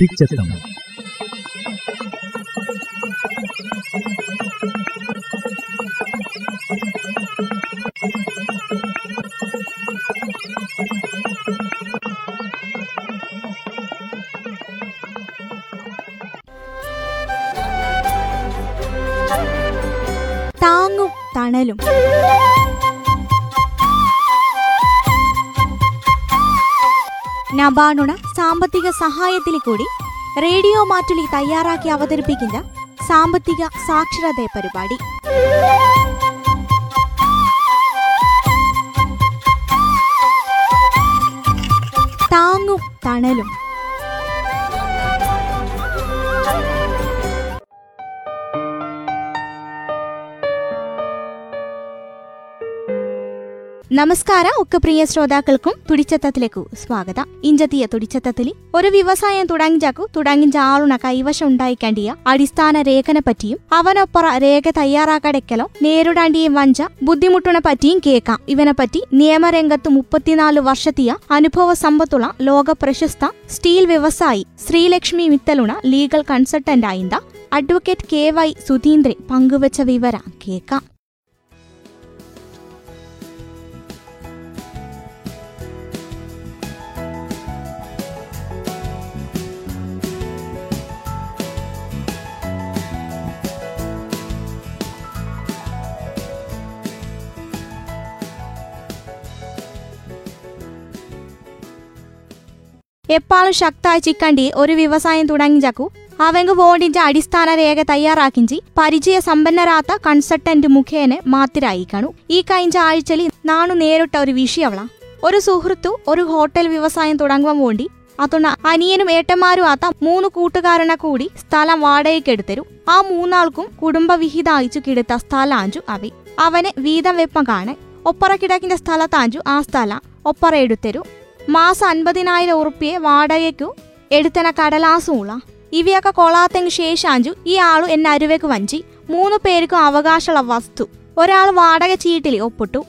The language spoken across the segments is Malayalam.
തുടിച്ചെത്തം താങ്ങും തണലും. നബാണുണ സാമ്പത്തിക സഹായത്തിൽ കൂടി റേഡിയോ മാറ്റുലി തയ്യാറാക്കി അവതരിപ്പിക്കുന്ന സാമ്പത്തിക സാക്ഷരത പരിപാടി. താങ്ങും തണലും നമസ്കാര. ഒക്കെ പ്രിയ ശ്രോതാക്കൾക്കും തുടിച്ചത്തത്തിലേക്കു സ്വാഗതം. ഇഞ്ചത്തിയ തുടിച്ചത്തത്തിൽ ഒരു വ്യവസായം തുടങ്ങിച്ചാക്കു തുടങ്ങിഞ്ച ആളുണ കൈവശം ഉണ്ടായിക്കേണ്ടിയ അടിസ്ഥാന രേഖനെ പറ്റിയും അവനൊപ്പറ രേഖ തയ്യാറാക്കടയ്ക്കലോ നേരിടാണ്ടിയും വഞ്ച ബുദ്ധിമുട്ടിനെ പറ്റിയും കേൾക്കാം. ഇവനെപ്പറ്റി പറ്റി നിയമരംഗത്ത് മുപ്പത്തിനാല് വർഷത്തിയ അനുഭവ സമ്പത്തുള്ള ലോക പ്രശസ്ത സ്റ്റീൽ വ്യവസായി ശ്രീലക്ഷ്മി മിത്തലുണ ലീഗൽ കൺസൾട്ടന്റ് ആയിന്ത അഡ്വക്കേറ്റ് കെ വൈ സുധീന്ദ്രൻ പങ്കുവച്ച വിവരം കേൾക്കാം. എപ്പാളും ശക്തായി ചിക്കണ്ടി ഒരു വ്യവസായം തുടങ്ങിച്ചാക്കു അവങ്ക് ബോർഡിന്റെ അടിസ്ഥാന രേഖ തയ്യാറാക്കിഞ്ചി പരിചയ സമ്പന്നരാത്ത കൺസൾട്ടന്റ് മുഖേന മാത്തിരായിക്കണു ഈ കഴിഞ്ഞ ആഴ്ചയിൽ നാണു നേരിട്ട ഒരു വിഷയവള. ഒരു സുഹൃത്തു ഒരു ഹോട്ടൽ വ്യവസായം തുടങ്ങുവാൻ വേണ്ടി അതുകൊണ്ട് അനിയനും ഏട്ടന്മാരും ആത്ത മൂന്ന് കൂട്ടുകാരനെ കൂടി സ്ഥലം വാടകയ്ക്ക് എടുത്തരും. ആ മൂന്നാൾക്കും കുടുംബ വിഹിത അയച്ചു കിടുത്ത സ്ഥലാഞ്ചു അവി. അവന് വീതം വെപ്പം കാണെ ഒപ്പറ കിടക്കിന്റെ സ്ഥലത്താഞ്ചു ആ സ്ഥലം ഒപ്പറ എടുത്തരും. മാസം അൻപതിനായിരം ഉറുപ്പിയെ വാടകയ്ക്കു എടുത്തന കടലാസുമുള്ള ഇവയൊക്കെ കൊളാത്തെങ്ക് ശേഷാഞ്ചു ഈ ആളു എന്നെ അരുവേക്ക് വഞ്ചി. മൂന്ന് പേർക്കും അവകാശമുള്ള വസ്തു. ഒരാൾ വാടക ചീട്ടിൽ ഒപ്പിട്ടു.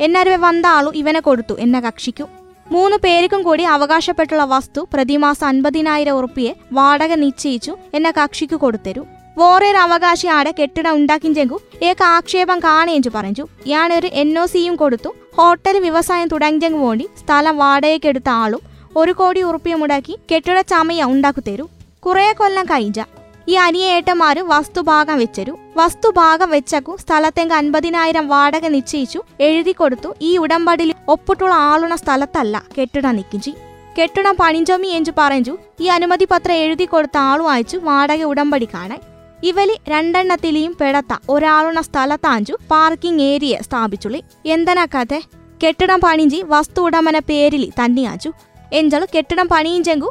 എന്നരുവെ വന്ന ആളു ഇവനെ കൊടുത്തു എന്നെ കക്ഷിക്കു. മൂന്ന് പേർക്കും കൂടി അവകാശപ്പെട്ടുള്ള വസ്തു പ്രതിമാസം അൻപതിനായിരം ഉറുപ്പിയെ വാടക നിശ്ചയിച്ചു എന്നെ കക്ഷിക്ക് കൊടുത്തരു. വേറൊരു അവകാശി ആടെ കെട്ടിടം ഉണ്ടാക്കിഞ്ചെങ്കു ഏക ആക്ഷേപം കാണേഞ്ചു പറഞ്ഞു ഞാനൊരു എൻ ഒ സിയും കൊടുത്തു. ഹോട്ടൽ വ്യവസായം തുടങ്ങിയെങ്കു വേണ്ടി സ്ഥലം വാടകയ്ക്കെടുത്ത ആളും ഒരു കോടി ഉറുപ്പിയ മുടക്കി കെട്ടിട ചമയ ഉണ്ടാക്കു തരൂ. കുറേ കൊല്ലം കഴിഞ്ഞ ഈ അനിയേട്ടന്മാര് വസ്തുഭാഗം വെച്ചരു. വസ്തുഭാഗം വെച്ചക്കു സ്ഥലത്തെങ്ക് അൻപതിനായിരം വാടക നിശ്ചയിച്ചു. എഴുതി കൊടുത്തു. ഈ ഉടമ്പടിയിൽ ഒപ്പിട്ടുള്ള ആളുണ സ്ഥലത്തല്ല കെട്ടിടം നിക്കിഞ്ചി കെട്ടിടം പണിഞ്ചൊമി എഞ്ചു പറഞ്ഞു. ഈ അനുമതി പത്രം എഴുതി കൊടുത്ത ആളും അയച്ചു വാടക ഉടമ്പടി കാണാൻ. ഇവലി രണ്ടെണ്ണത്തിലെയും പെടത്ത ഒരാളുണ സ്ഥലത്താഞ്ചു പാർക്കിംഗ് ഏരിയ സ്ഥാപിച്ചുള്ളി. എന്തിനാ കഥ? കെട്ടിടം പണിഞ്ചി വസ്തു ഉടമന പേരിൽ തന്നെയാച്ചു എഞ്ചളു കെട്ടിടം പണിയിഞ്ചെങ്കു?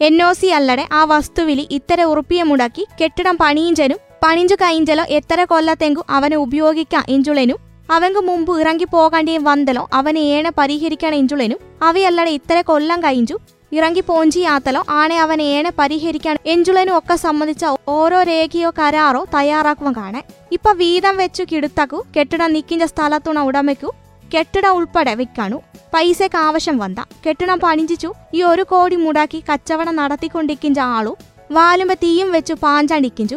എൻ ഒ സി അല്ലടെ ആ വസ്തുവിലി ഇത്തര ഉറുപ്പിയ മുടക്കി കെട്ടിടം പണിയിഞ്ചനും പണിഞ്ചു കയിഞ്ചലോ എത്ര കൊല്ലത്തെങ്കു അവനെ ഉപയോഗിക്കാം എഞ്ചുളനും അവങ്കു മുമ്പ് ഇറങ്ങി പോകേണ്ടിയും വന്തലോ അവനെ ഏണ പരിഹരിക്കണ എഞ്ചുളനും അവയല്ലടെ ഇത്തര കൊല്ലം കയിഞ്ചു. ഇറങ്ങി പോഞ്ചിയാത്തലോ ആണെ അവൻ ഏണെ പരിഹരിക്കാൻ എഞ്ചുളനും ഒക്കെ സംബന്ധിച്ച ഓരോ രേഖയോ കരാറോ തയ്യാറാക്കുവാൻ കാണെ. ഇപ്പൊ വീതം വെച്ചു കിടുത്തക്കു കെട്ടിടം നിക്കിഞ്ച സ്ഥലത്തുണ ഉടമയ്ക്കു കെട്ടിടം ഉൾപ്പെടെ വിൽക്കാണു പൈസക്ക് ആവശ്യം വന്ന കെട്ടിടം പണിഞ്ചിച്ചു ഈ ഒരു കോടി മുടാക്കി കച്ചവടം നടത്തിക്കൊണ്ടിരിക്കിഞ്ച ആളു വാലുമ്പ തീയും വെച്ചു പാഞ്ചാണ്ടിക്കിഞ്ചു.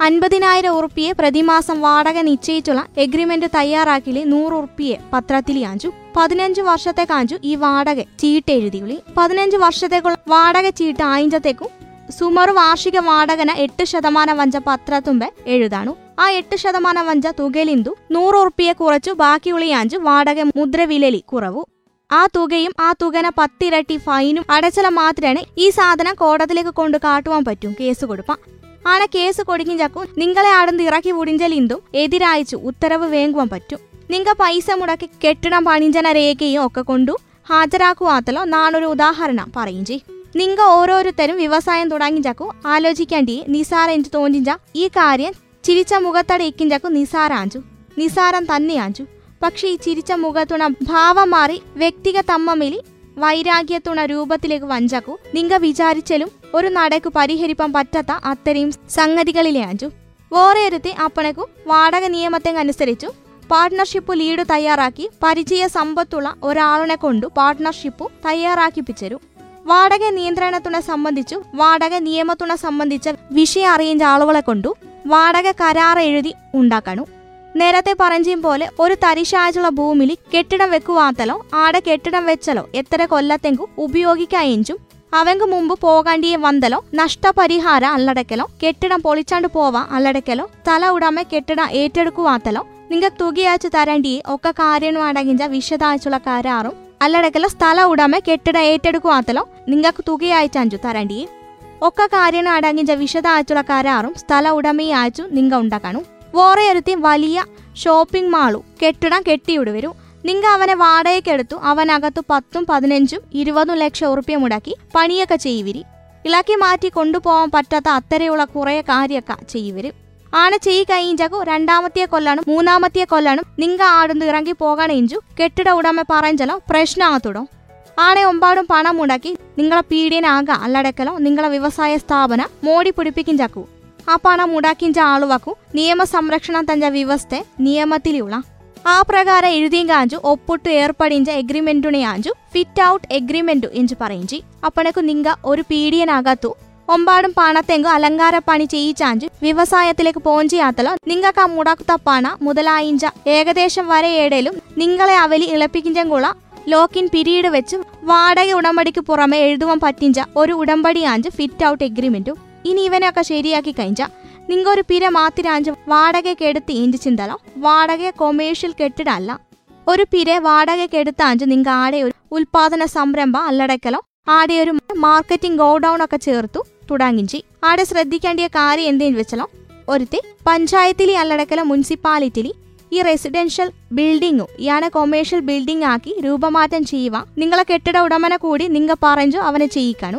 അൻപതിനായിരം ഉറുപ്പിയെ പ്രതിമാസം വാടക നിശ്ചയിച്ചുള്ള എഗ്രിമെന്റ് തയ്യാറാക്കിലെ നൂറ് ഉറുപ്പിയെ പത്രത്തിൽ യാഞ്ചു പതിനഞ്ച് വർഷത്തെ കാഞ്ചു ഈ വാടക ചീട്ട് എഴുതിയുള്ളി പതിനഞ്ച് വർഷത്തേക്കുള്ള വാടക ചീട്ട് ആയിഞ്ചത്തേക്കും സുമാർ വാർഷിക വാടകന എട്ട് ശതമാനം വഞ്ച പത്രത്തുമ്പെ എഴുതാണു. ആ എട്ട് ശതമാനം വഞ്ച തുകയിലിന്തു നൂറ് ഉറുപ്പിയെ കുറച്ചു ബാക്കിയുള്ളിയാഞ്ചു വാടക മുദ്രവിലലി കുറവു. ആ തുകയും ആ തുകന പത്തിരട്ടി ഫൈനും അടച്ചല മാത്രമാണ് ഈ സാധനം കോടതിയിലേക്ക് കൊണ്ട് കാട്ടുവാൻ പറ്റും കേസ് കൊടുപ്പാൻ ആണെ കേസ് കൊടുക്കും ചക്കും നിങ്ങളെ ആടന്ന് ഇറക്കി ഉടിഞ്ചലിന്തും എതിരായിച്ചു ഉത്തരവ് വേങ്ങുവാൻ പറ്റും. നിങ്ങ പൈസ മുടക്കി കെട്ടിടം പണിഞ്ചന രേഖയും ഒക്കെ കൊണ്ടു ഹാജരാക്കുവാത്തലോ നാണൊരു ഉദാഹരണം പറയും ചെയ്. നിങ്ങ ഓരോരുത്തരും വ്യവസായം തുടങ്ങിഞ്ചാക്കു ചക്കു ആലോചിക്കേണ്ടി നിസാര എനിക്ക് തോന്നിഞ്ച ഈ കാര്യം ചിരിച്ച മുഖത്തടെ ഇക്കിഞ്ചക്കു നിസാരാഞ്ചു. നിസാരം തന്നെയാഞ്ചു. പക്ഷെ ഈ ചിരിച്ച മുഖത്തുണ ഭാവം മാറി വ്യക്തിഗത തമ്മമിലി വൈരാഗ്യത്തുണ രൂപത്തിലേക്ക് വഞ്ചക്കു നിങ്ങ വിചാരിച്ചാലും ഒരു നടക്കു പരിഹരിപ്പാൻ പറ്റാത്ത അത്തരയും സംഗതികളിലെ അഞ്ചു വേറെ ഒരുത്തി അപ്പണക്കു വാടക നിയമത്തെങ്ങനുസരിച്ചു പാർട്ട്ണർഷിപ്പ് ലീഡ് തയ്യാറാക്കി പരിചയ സമ്പത്തുള്ള ഒരാളിനെ കൊണ്ടു പാർട്ട്ണർഷിപ്പ് തയ്യാറാക്കിപ്പിച്ചരും വാടക നിയന്ത്രണത്തിനെ സംബന്ധിച്ചു വാടക നിയമത്തിനെ സംബന്ധിച്ച വിഷയം അറിയിച്ച ആളുകളെ കൊണ്ടു വാടക കരാർ എഴുതി ഉണ്ടാക്കണു. നേരത്തെ പറഞ്ഞും പോലെ ഒരു തരിശായുള്ള ഭൂമിയിൽ കെട്ടിടം വെക്കുവാത്തലോ ആടെ കെട്ടിടം വെച്ചലോ എത്ര കൊല്ലത്തെങ്കു ഉപയോഗിക്കായെഞ്ചും അവങ്ക് മുമ്പ് പോകാണ്ടിയെ വന്തലോ നഷ്ടപരിഹാര അല്ലടക്കലോ കെട്ടിടം പൊളിച്ചാണ്ട് പോവാ അല്ലടക്കലോ തല ഉടമ കെട്ടിടം ഏറ്റെടുക്കുവാത്തലോ നിങ്ങൾക്ക് തുകയച്ചു തരേണ്ടി ഒക്കെ കാര്യനും അടങ്ങിഞ്ച വിശദാഴ്ചയുള്ള കരാറും അല്ലടക്കല്ല സ്ഥല ഉടമ കെട്ടിടം ഏറ്റെടുക്കുവാത്തലോ നിങ്ങൾക്ക് തുകയച്ചു തരേണ്ടി. ഒക്കെ കാര്യനും അടങ്ങിഞ്ച വിശദാഴ്ചയുള്ള കരാറും സ്ഥല അയച്ചു നിങ്ങ ഉണ്ടാക്കണം. വേറെ വലിയ ഷോപ്പിംഗ് മാളു കെട്ടിടം കെട്ടി വരും. നിങ്ങ അവനെ വാടകയ്ക്കെടുത്തു അവനകത്ത് പത്തും പതിനഞ്ചും ഇരുപതും ലക്ഷം ഉറുപ്പ്യ മുടക്കി പണിയൊക്കെ ചെയ്യുവിരി ഇളക്കി മാറ്റി കൊണ്ടുപോകാൻ പറ്റാത്ത അത്തരയുള്ള കുറേ കാര്യമൊക്കെ ചെയ്യുവരും ആണ് ചെയ് കഴിഞ്ചകു രണ്ടാമത്തെ കൊല്ലാണ് മൂന്നാമത്തെ കൊല്ലാണ്. നിങ്ങ ആടുന്ന് ഇറങ്ങി പോകണേഞ്ചു കെട്ടിട ഉടമ പറഞ്ഞല്ലോ പ്രശ്നമാകത്തുടോ ആണെ ഒമ്പാടും പണം മുടക്കി നിങ്ങളെ പീഡിയനാക അല്ലടക്കലോ നിങ്ങളെ വ്യവസായ സ്ഥാപന മോടി പിടിപ്പിക്കിഞ്ചാക്കു ആ പണം മുടാക്കിഞ്ച ആളുവാക്കു നിയമ സംരക്ഷണം തഞ്ച വ്യവസ്ഥ നിയമത്തിലുള്ള. ആ പ്രകാരം എഴുതിയും കാഞ്ചു ഒപ്പിട്ട് ഏർപ്പടിഞ്ച എഗ്രിമെന്റുണെ ആഞ്ചു. ഫിറ്റ് ഔട്ട് എഗ്രിമെന്റു എഞ്ചു പറയിഞ്ചി അപ്പണക്കു നിങ്ക ഒരു പീഡിയനാകത്തു ഒമ്പാടും പണത്തെങ്കു അലങ്കാര പണി ചെയ്യിച്ചാഞ്ചു വ്യവസായത്തിലേക്ക് പോഞ്ചിയാത്തലോ നിങ്ങൾക്ക് ആ മുടക്കുത്ത പണ മുതലായിഞ്ച. ഏകദേശം വരെ ഏടേലും നിങ്ങളെ അവലി ഇളപ്പിക്കിഞ്ചങ്കുള്ള ലോക്കിൻ പിരീഡ് വെച്ച് വാടക ഉടമ്പടിക്ക് പുറമെ എഴുതുവാൻ പറ്റിഞ്ച ഒരു ഉടമ്പടി ആഞ്ച് ഫിറ്റ് ഔട്ട് എഗ്രിമെന്റും. ഇനി ഇവനൊക്കെ ശരിയാക്കി കഴിഞ്ഞ നിങ്ങ ഒരു പിര മാത്തിരാഞ്ച് വാടകയ്ക്ക് എടുത്ത് ചിന്തലോ വാടക കൊമേഴ്ഷ്യൽ കെട്ടിടല്ല. ഒരു പിര വാടകയ്ക്ക് എടുത്താഞ്ച് നിങ്ങൾ ആടെ ഒരു ഉൽപാദന സംരംഭം അല്ലടക്കലോ ആടെ ഒരു മാർക്കറ്റിംഗ് ഗോഡൌൺ ഒക്കെ ചേർത്തു തുടങ്ങിഞ്ചി. ആടെ ശ്രദ്ധിക്കേണ്ട കാര്യം എന്തേന്ന് വെച്ചാലോ? ഒരുത്തി പഞ്ചായത്തിലെ അല്ലടക്കല മുനിസിപ്പാലിറ്റിയിൽ ഈ റെസിഡൻഷ്യൽ ബിൽഡിംഗു ഇയാളെ കൊമേഴ്ഷ്യൽ ബിൽഡിംഗ് ആക്കി രൂപമാറ്റം ചെയ്യുക നിങ്ങളെ കെട്ടിട ഉടമനെ കൂടി നിങ്ങൾ പറഞ്ഞു അവനെ ചെയ്യിക്കാനു?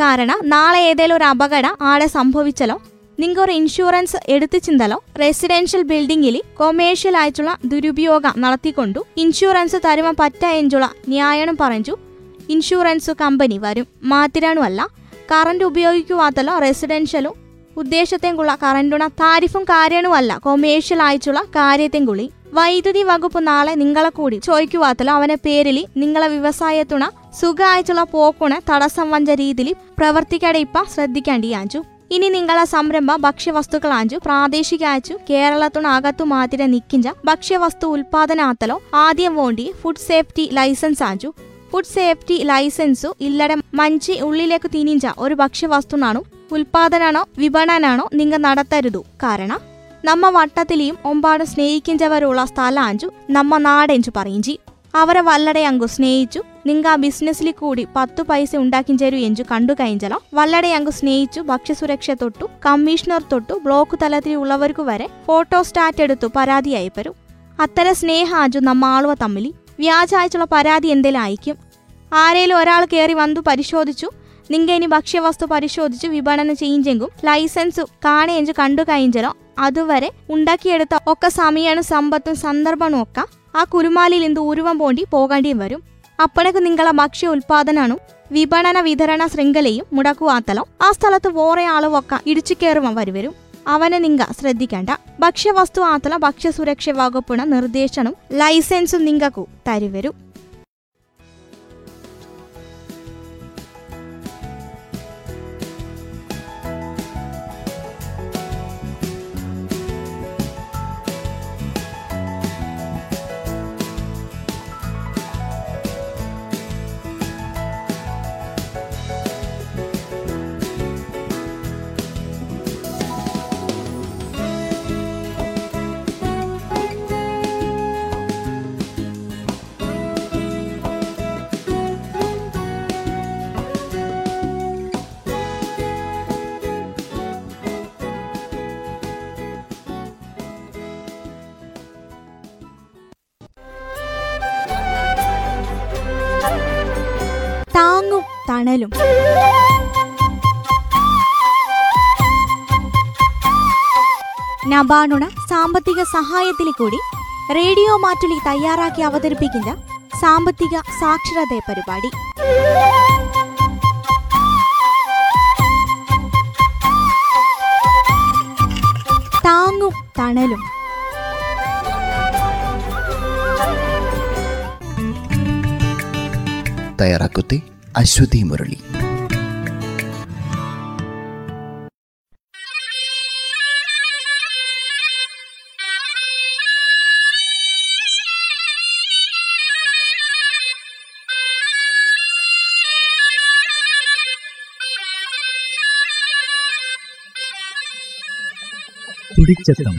കാരണം നാളെ ഏതേലും ഒരു അപകടം ആടെ സംഭവിച്ചാലോ? നിങ്ങൾ ഒരു ഇൻഷുറൻസ് എടുത്തു ചിന്തലോ? റെസിഡൻഷ്യൽ ബിൽഡിംഗിൽ കൊമേഴ്ഷ്യൽ ആയിട്ടുള്ള ദുരുപയോഗം നടത്തിക്കൊണ്ടു ഇൻഷുറൻസ് തരുമ പറ്റ എഞ്ചുള്ള ന്യായണം പറഞ്ഞു? ഇൻഷുറൻസ് കമ്പനി വരും. മാത്തിരാണുമല്ല കറണ്ട് ഉപയോഗിക്കുവാത്തല്ലോ റെസിഡൻഷ്യലും ഉദ്ദേശത്തെങ്കുള്ള കറണ്ടുണ താരിഫും കാര്യണുമല്ല കൊമേഴ്ഷ്യൽ ആയിട്ടുള്ള കാര്യത്തെങ്കുളി വൈദ്യുതി വകുപ്പ് നാളെ നിങ്ങളെ കൂടി ചോദിക്കുവാത്തല്ലോ അവനെ പേരിൽ നിങ്ങളെ വ്യവസായത്തുണ സുഖമായിട്ടുള്ള പോക്കുണ തടസ്സം വഞ്ച രീതിയിൽ പ്രവർത്തിക്കാതെ ഇപ്പ ശ്രദ്ധിക്കേണ്ടി ആഞ്ചു. ഇനി നിങ്ങളെ സംരംഭ ഭക്ഷ്യവസ്തുക്കൾ ആഞ്ചു. പ്രാദേശിക അയച്ചു കേരളത്തുണ അകത്തു മാതിരെ നിക്കിഞ്ച ഭക്ഷ്യവസ്തു ഉൽപാദനാത്തലോ ആദ്യം വേണ്ടി ഫുഡ് സേഫ്റ്റി ലൈസൻസ് ആഞ്ചു. ഫുഡ് സേഫ്റ്റി ലൈസൻസു ഇല്ലടം മഞ്ചി ഉള്ളിലേക്ക് തിനിഞ്ച ഒരു ഭക്ഷ്യവസ്തുനാണോ ഉൽപാദനാണോ വിപണനാണോ നിങ്ങൾ നടത്തരുതു. കാരണം നമ്മ വട്ടത്തിലെയും ഒമ്പാടും സ്നേഹിക്കുന്നവരുള്ള സ്ഥലാഞ്ചു നമ്മ നാടെഞ്ചു പറയിഞ്ചി. അവരെ വല്ലടെ അങ്കു സ്നേഹിച്ചു നിങ്ങൾ ആ ബിസിനസ്സിൽ കൂടി പത്തു പൈസ ഉണ്ടാക്കിഞ്ചരു എഞ്ചു കണ്ടു കഴിഞ്ഞലോ വല്ലടെ അങ്കു സ്നേഹിച്ചു ഭക്ഷ്യസുരക്ഷ തൊട്ടു കമ്മീഷണർ തൊട്ടു ബ്ലോക്ക് തലത്തിലുള്ളവർക്കു വരെ ഫോട്ടോ സ്റ്റാറ്റ് എടുത്തു പരാതി അയപ്പരു. അത്തരം സ്നേഹാജു നമ്മ ആളുവ തമ്മിൽ വ്യാജായിട്ടുള്ള പരാതി എന്തേലും അയക്കും ആരേലും ഒരാൾ കയറി വന്നു പരിശോധിച്ചു. നിങ്ങൾ ഇനി ഭക്ഷ്യവസ്തു പരിശോധിച്ച് വിപണനം ചെയ്യിഞ്ചെങ്കും ലൈസൻസ് കാണേഞ്ചു കണ്ടു കഴിഞ്ഞോ അതുവരെ ഉണ്ടാക്കിയെടുത്ത ഒക്കെ സമയമാണ് സമ്പത്തും സന്ദർഭവും ഒക്കെ ആ കുരുമാലിൽ നിന്ന് ഉരുവം പോണ്ടി പോകേണ്ടിയും വരും. അപ്പണക്ക് നിങ്ങളെ ഭക്ഷ്യ ഉൽപാദനവും വിപണന വിതരണ ശൃംഖലയും മുടക്കുവാത്തലോ ആ സ്ഥലത്ത് വേറെ ആളുമൊക്കെ ഇടിച്ചു കയറുവാൻ വരുവരും. അവനെ നിങ്ക ശ്രദ്ധിക്കേണ്ട. ഭക്ഷ്യവസ്തു ആത്തല ഭക്ഷ്യസുരക്ഷ വകുപ്പിന് നിർദ്ദേശനും ലൈസൻസും നിങ്ങൾക്കു തരുവരും. തണലും. നബാണുണ സാമ്പത്തിക സഹായത്തിൽ കൂടി റേഡിയോ മാറ്റുലി തയ്യാറാക്കി അവതരിപ്പിക്കുന്ന സാമ്പത്തിക സാക്ഷരത പരിപാടി. താങ്ങും തണലും. തയ്യാറാക്കുത്തി. അശ്വതി മുരളി. തുടിച്ചെത്തം